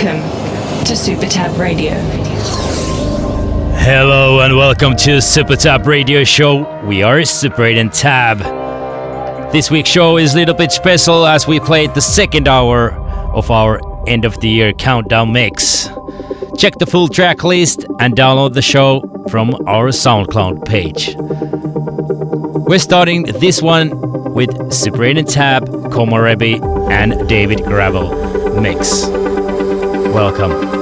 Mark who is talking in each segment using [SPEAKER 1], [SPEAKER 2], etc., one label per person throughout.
[SPEAKER 1] Welcome to Super Tab Radio.
[SPEAKER 2] Hello and welcome to Super Tab Radio Show. We are Super and Tab. This week's show is a little bit special as we played the second hour of our end of the year countdown mix. Check the full track list and download the show from our SoundCloud page. We're starting this one with Super 8 and Tab, Komorebi, and David Gravell mix. Welcome.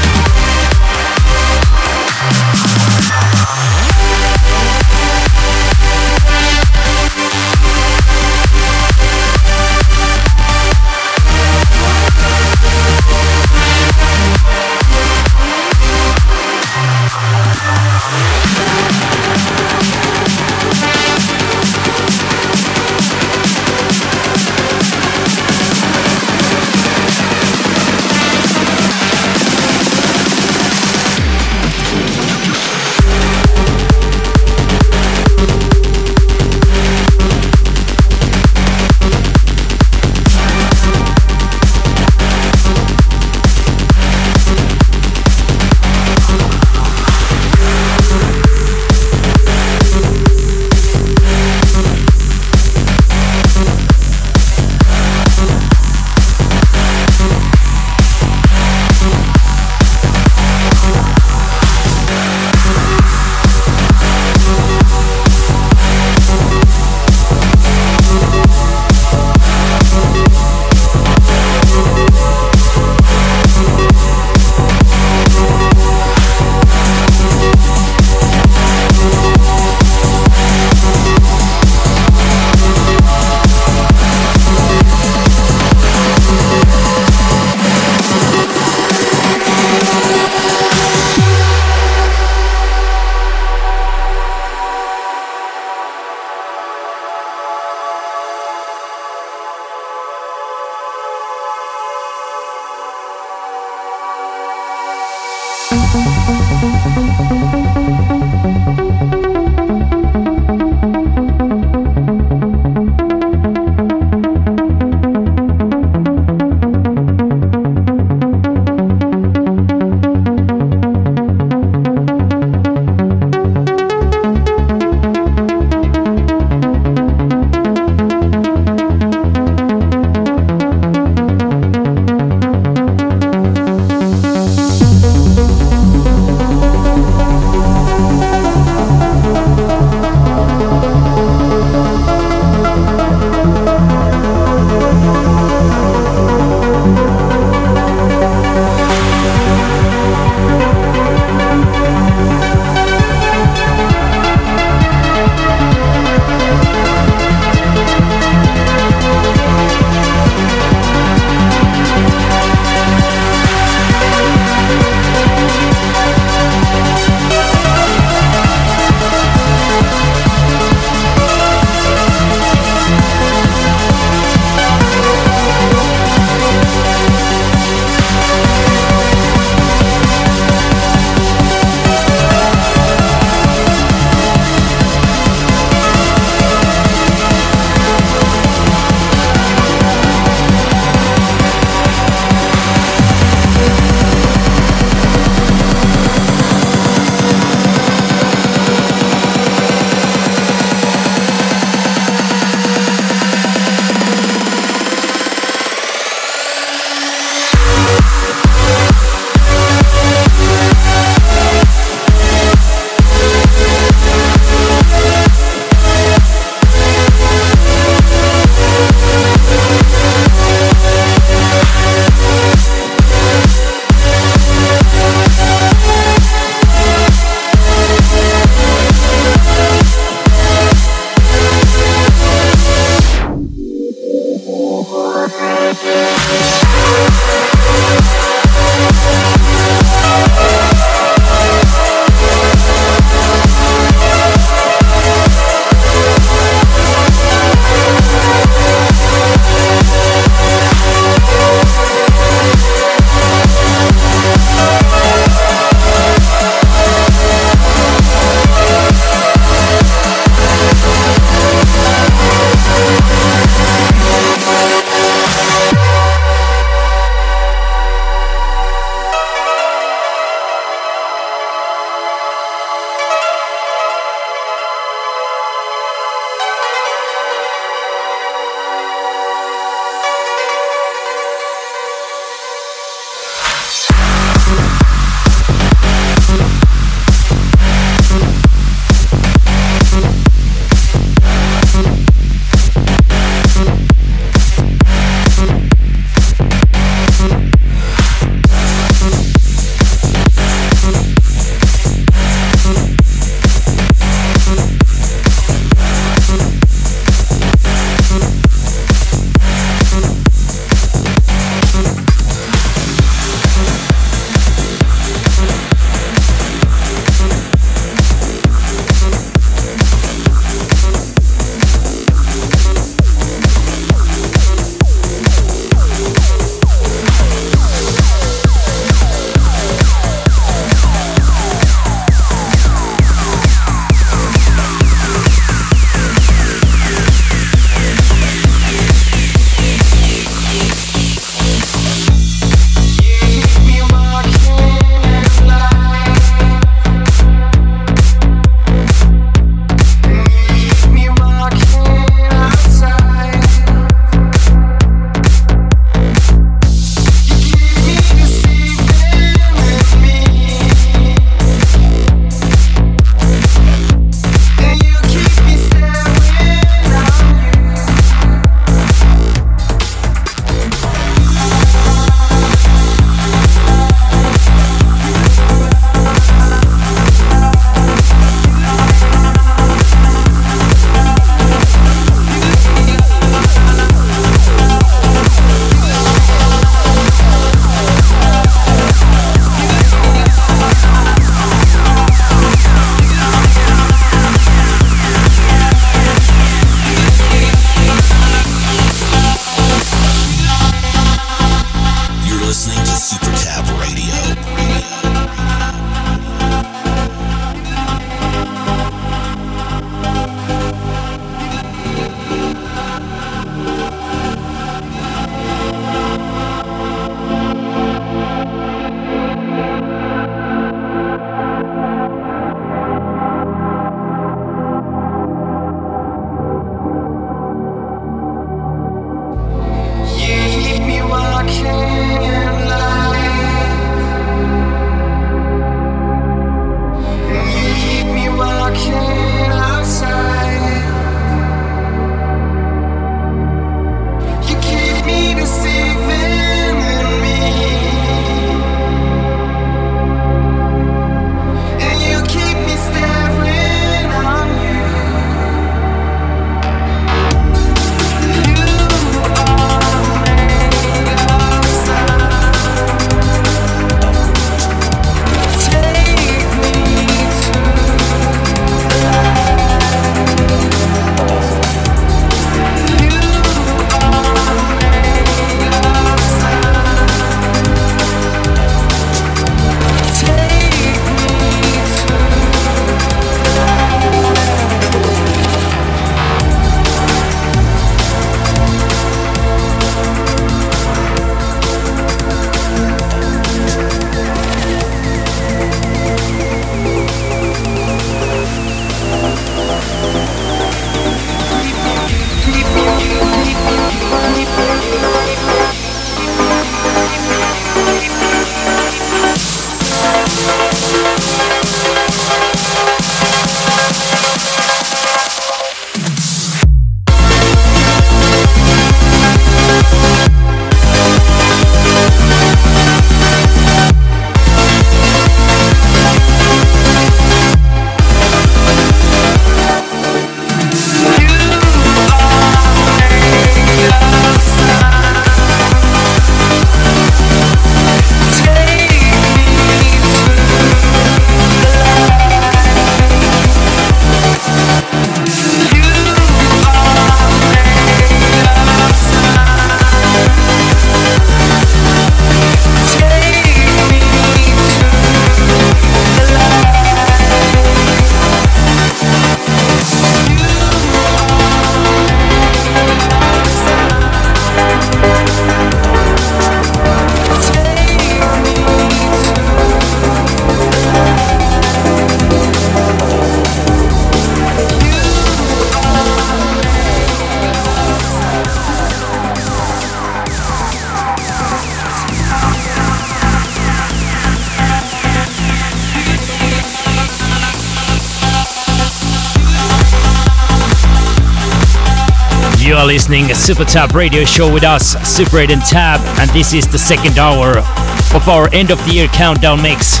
[SPEAKER 2] Listening to Super Tab radio show with us, Super 8 and Tab, and this is the second hour of our end of the year countdown mix.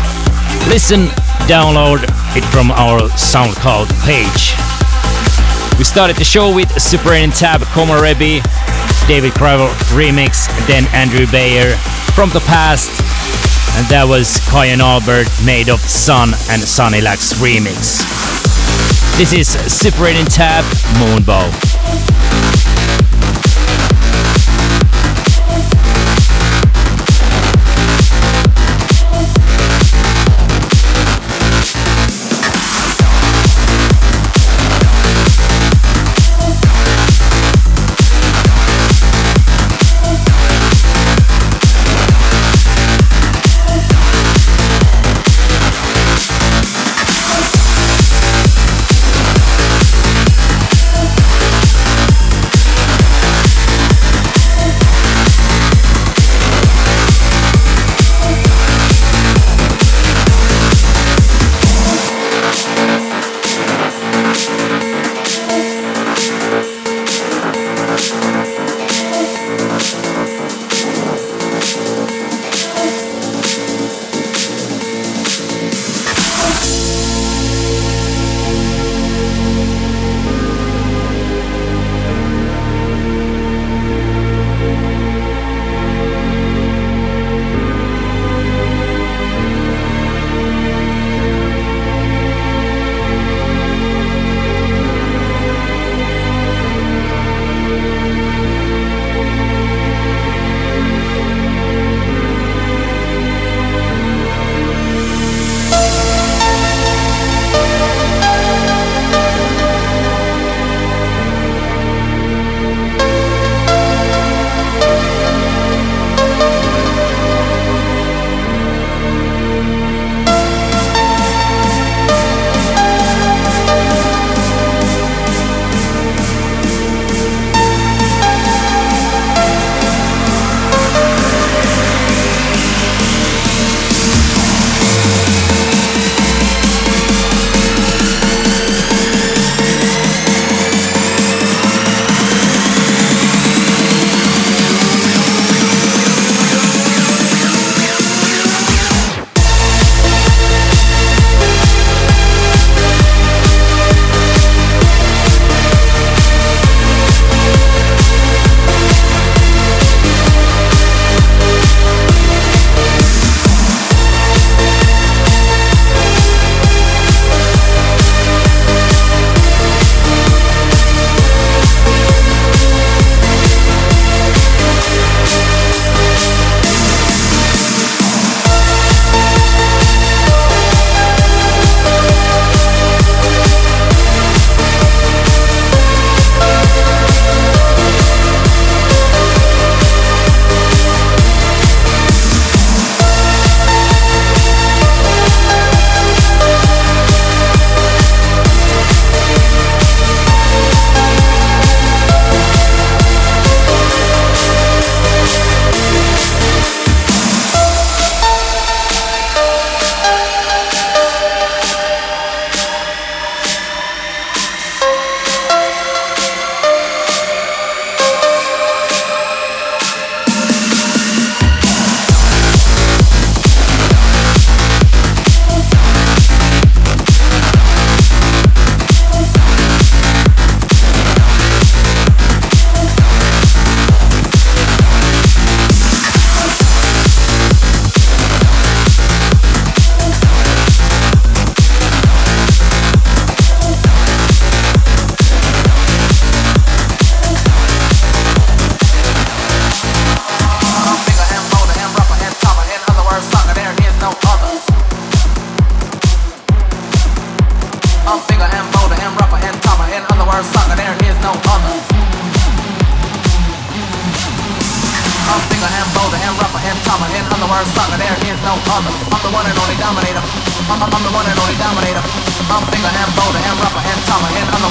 [SPEAKER 2] Listen, download it from our SoundCloud page. We started the show with Super 8 and Tab, Komorebi, David Gravell remix, then Andrew Bayer from the past, and that was Kyau and Albert made of Sun and Sunny Lax remix. This is Super 8 and Tab, Moonbow.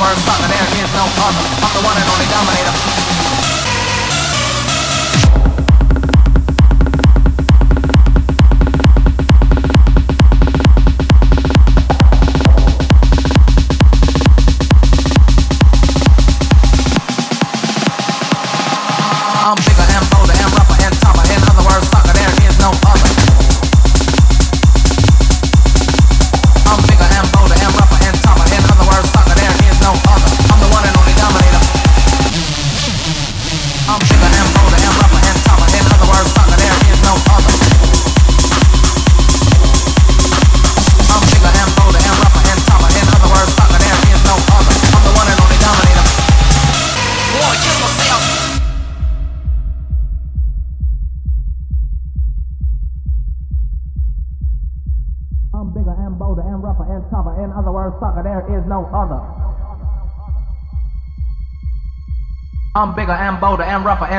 [SPEAKER 3] first spot, and there is no other. I'm the one and only dominator.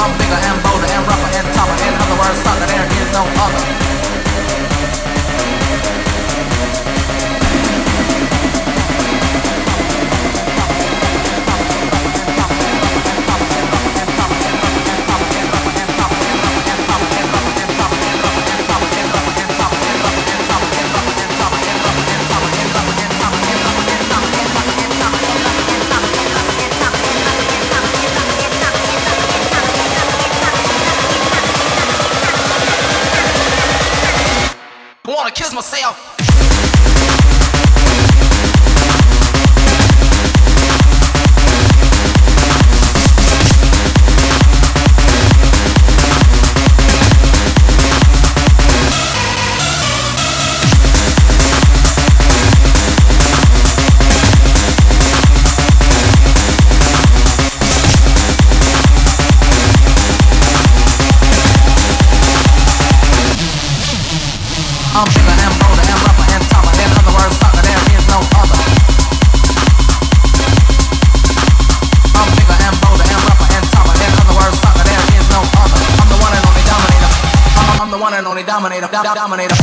[SPEAKER 3] I'm bigger and bolder and rougher and tougher. In other words, sucker, there is no other. myself. Dominator.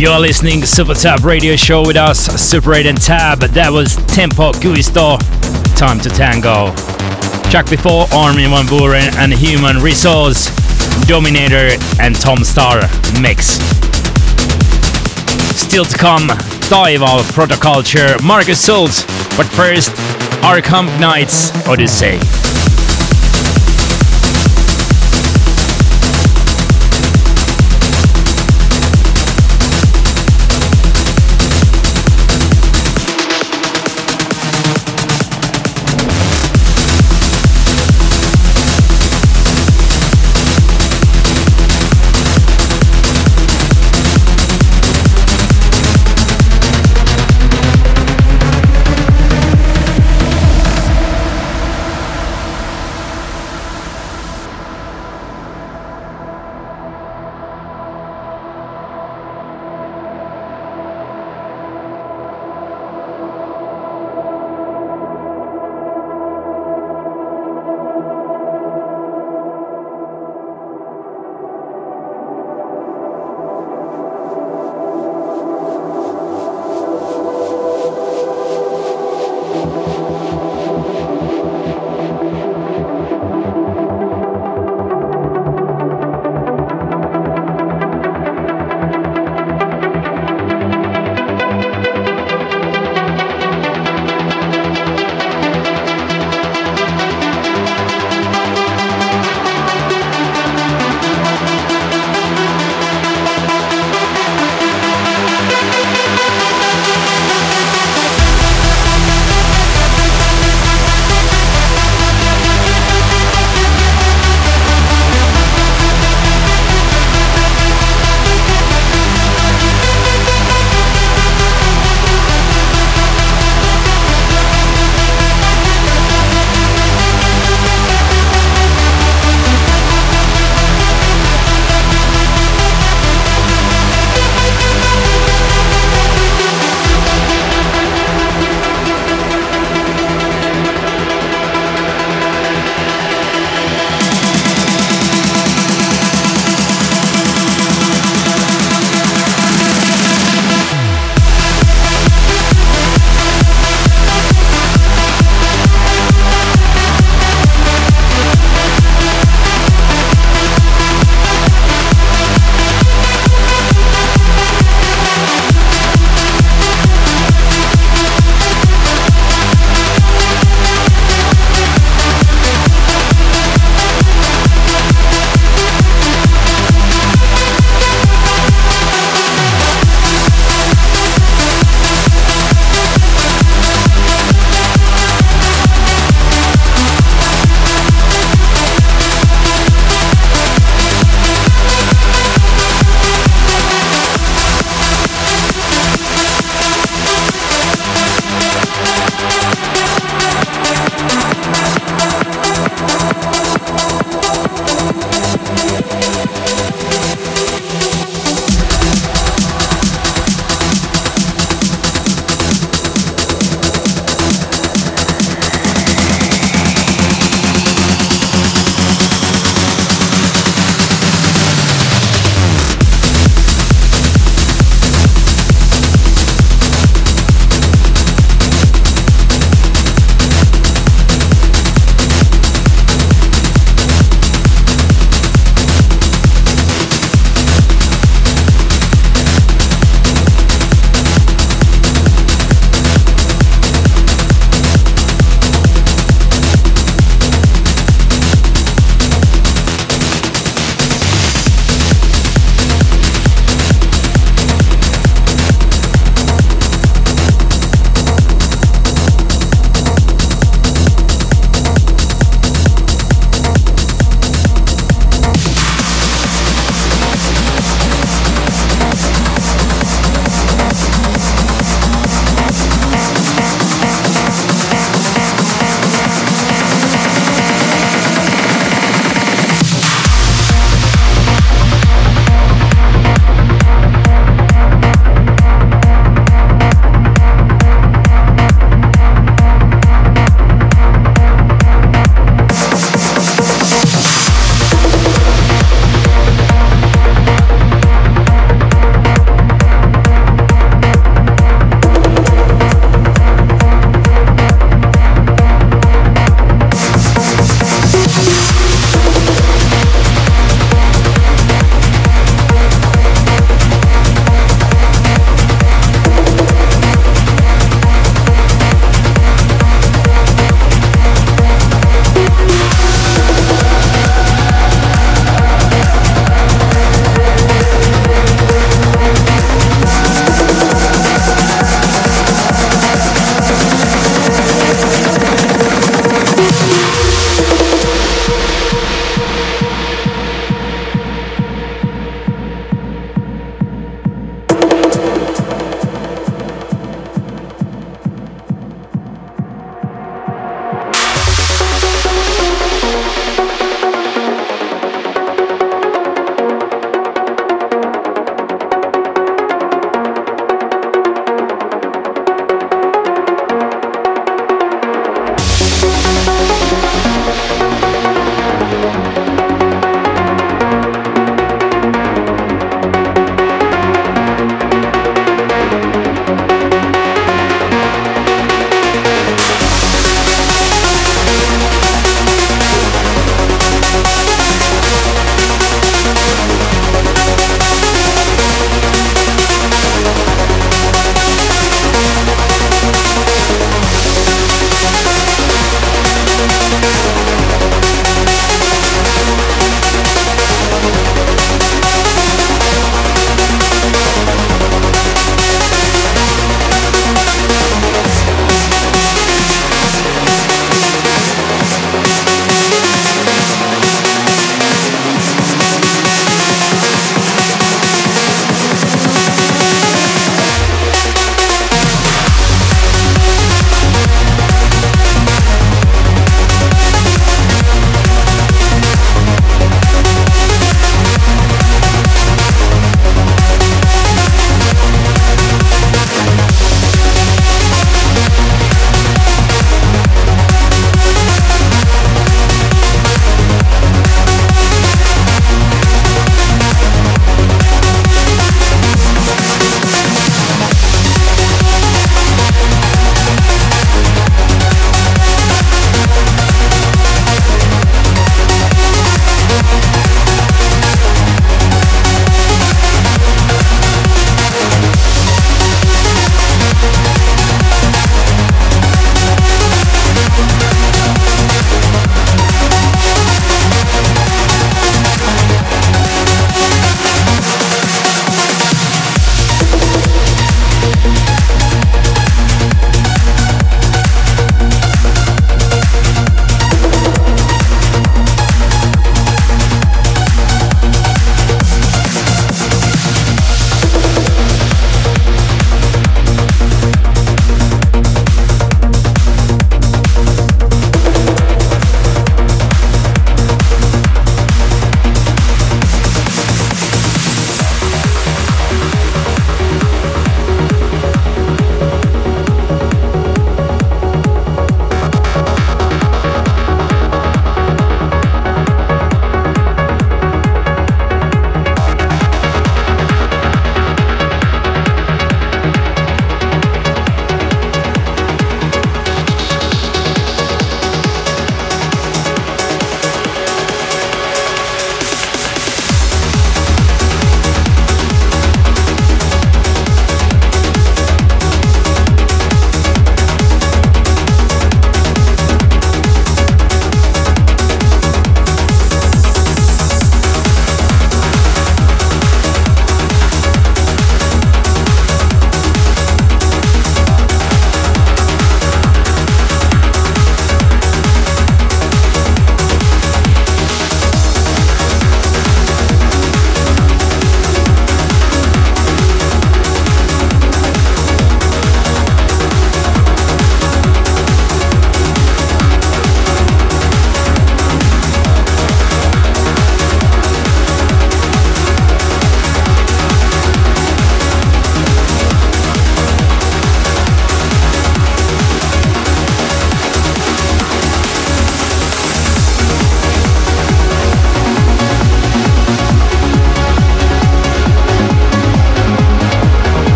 [SPEAKER 2] You're listening to Super Tab Radio Show with us, Super 8 and Tab. That was Tempo Giusto, Time to Tango. Track before Armin van Buuren and Human Resource, Dominator and Tom Staar Mix. Still to come, dive of Protoculture, Markus Schulz, but first, Arkham Knights Odyssey.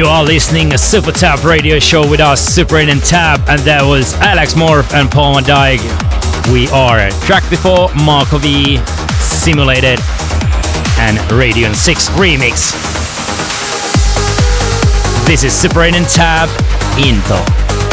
[SPEAKER 2] You are listening a Super Tab radio show with us, Super 8 and Tab, and that was Alex M.O.R.P.H. and Paul Van. We are track before Marco V, Simulated, and Radion 6 remix. This is Super 8 and Tab, Into.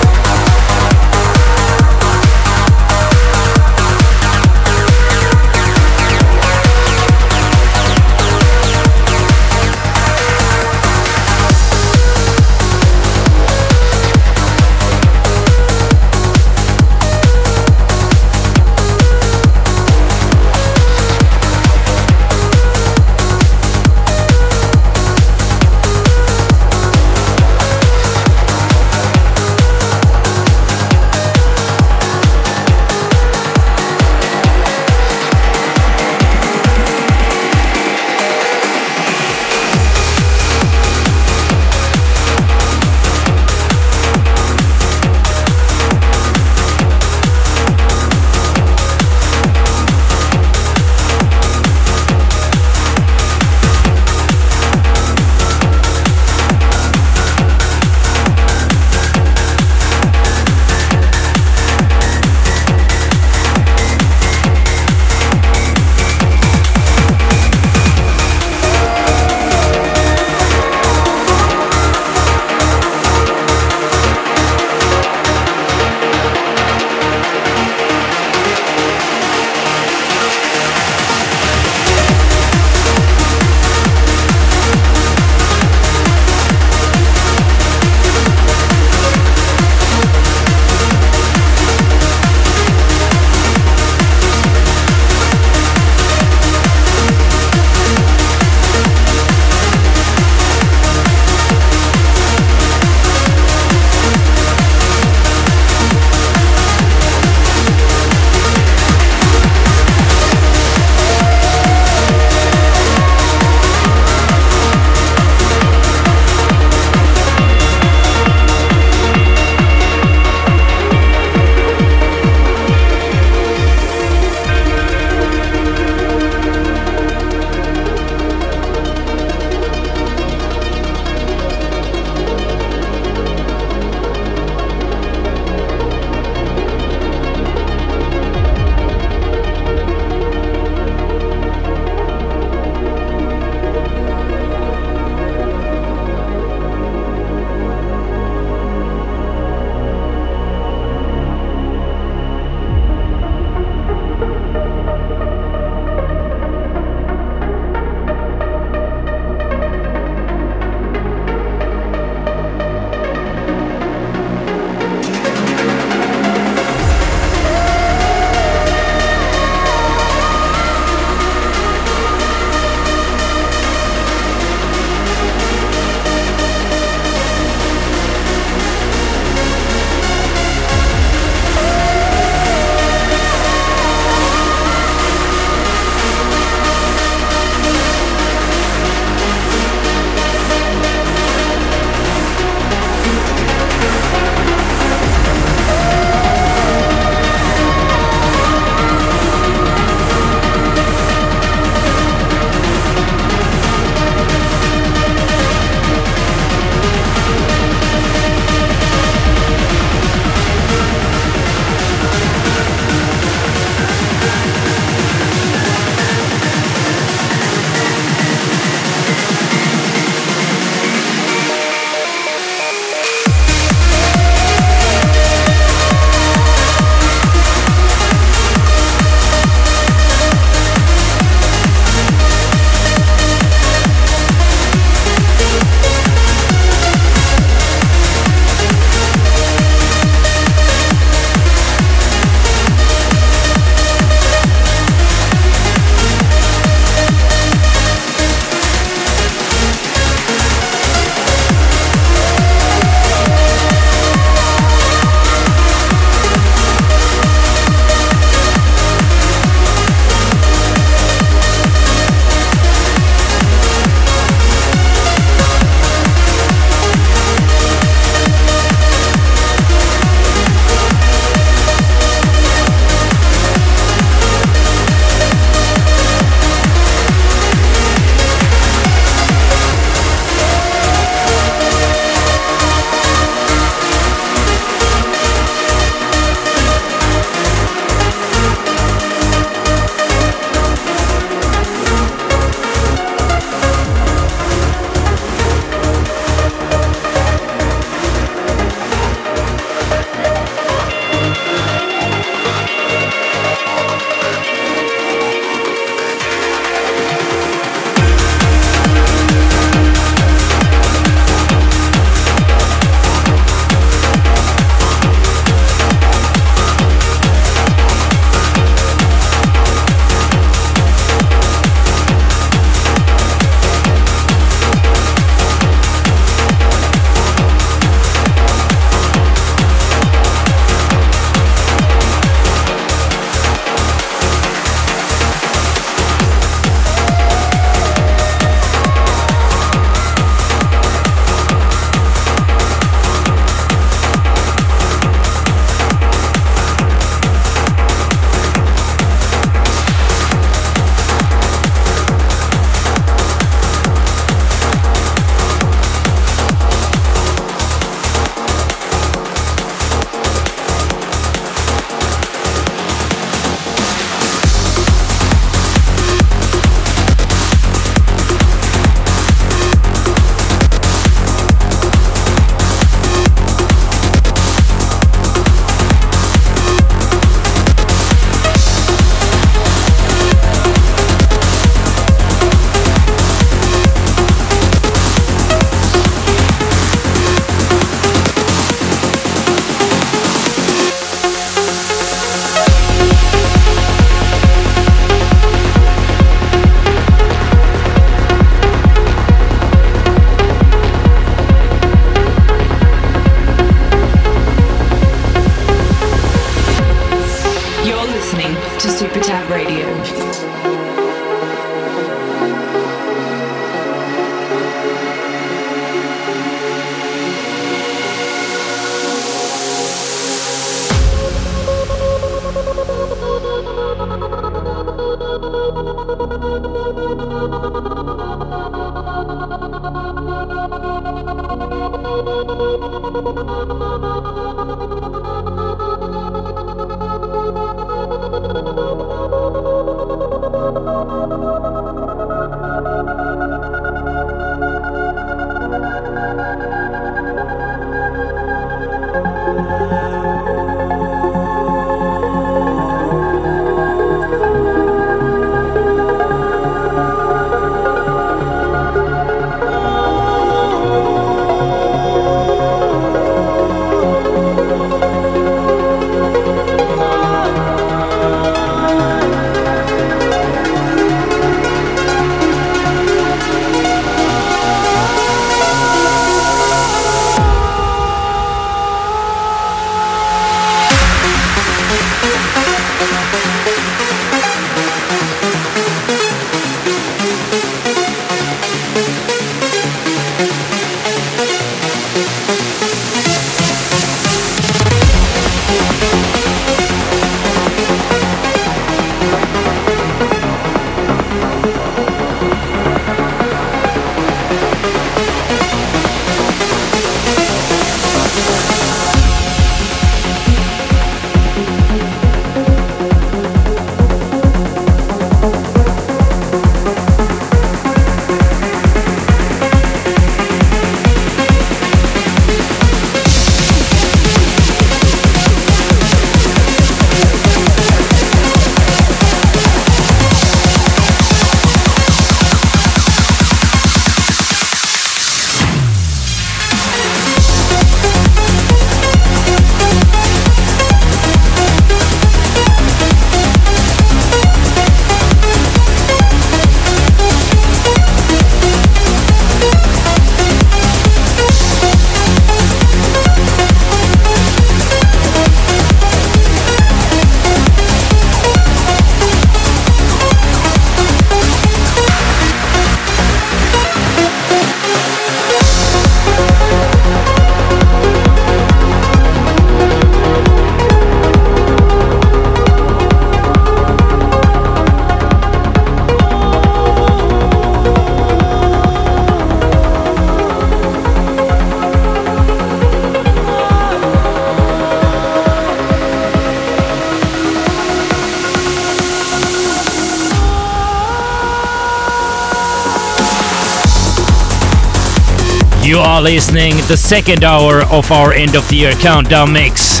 [SPEAKER 2] Are listening the second hour of our end of the year countdown mix.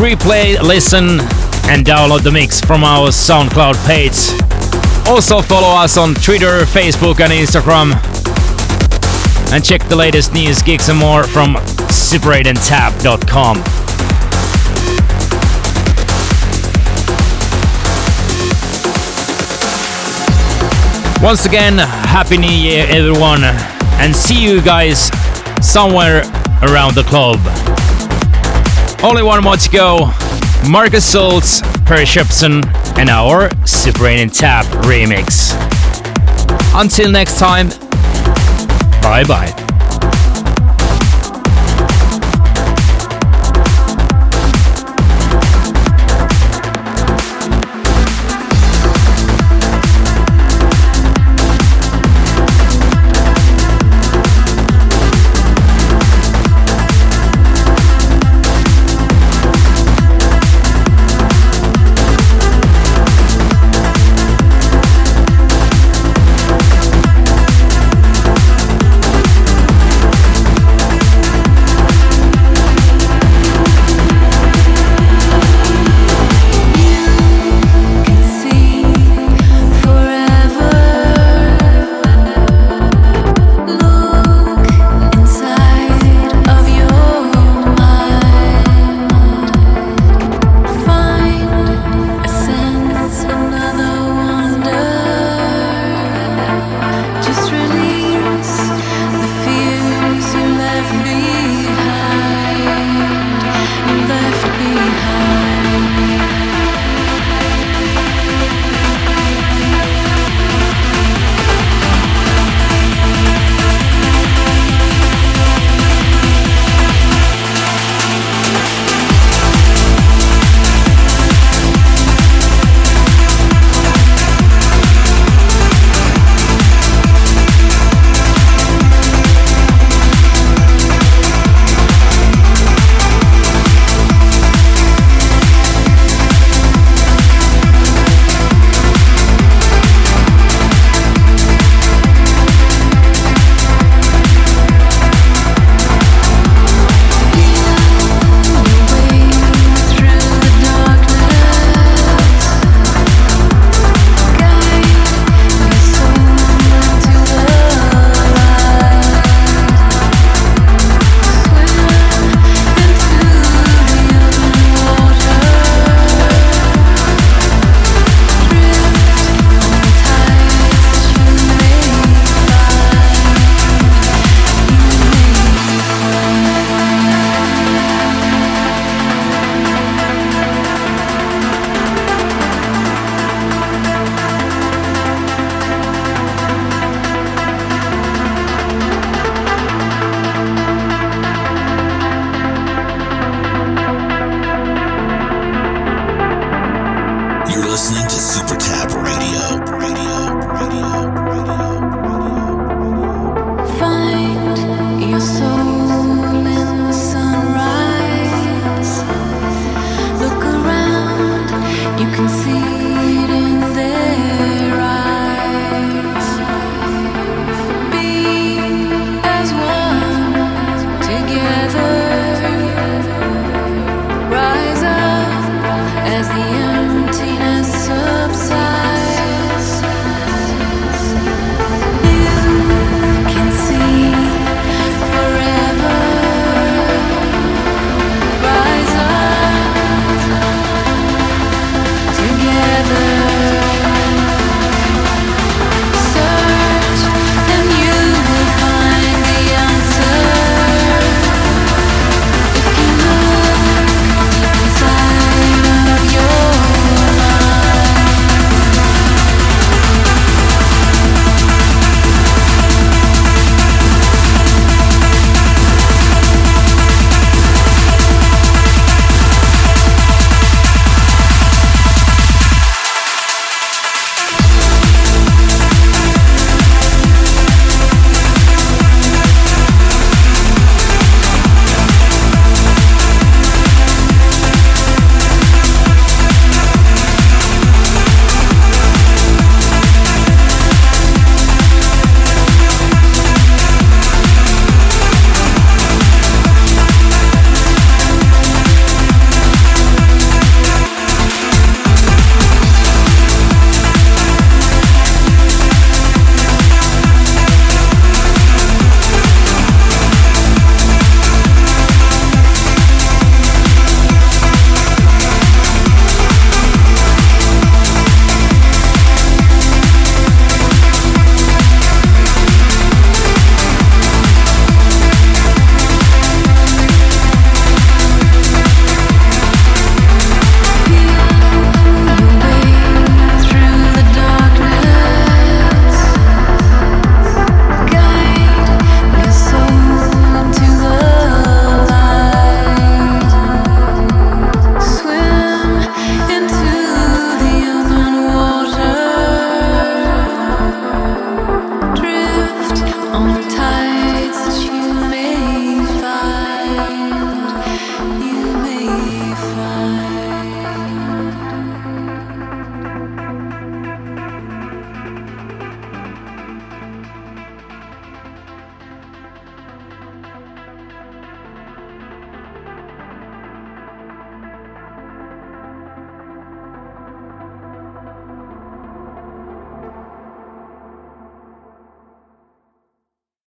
[SPEAKER 2] Replay, listen, and download the mix from our SoundCloud page. Also follow us on Twitter, Facebook, and Instagram. And check the latest news, gigs, and more from super8andtab.com. Once again, Happy New Year, everyone and see you guys somewhere around the globe. Only one more to go. Markus Schulz, Perception, and our Super 8 and Tab remix. Until next time, bye bye.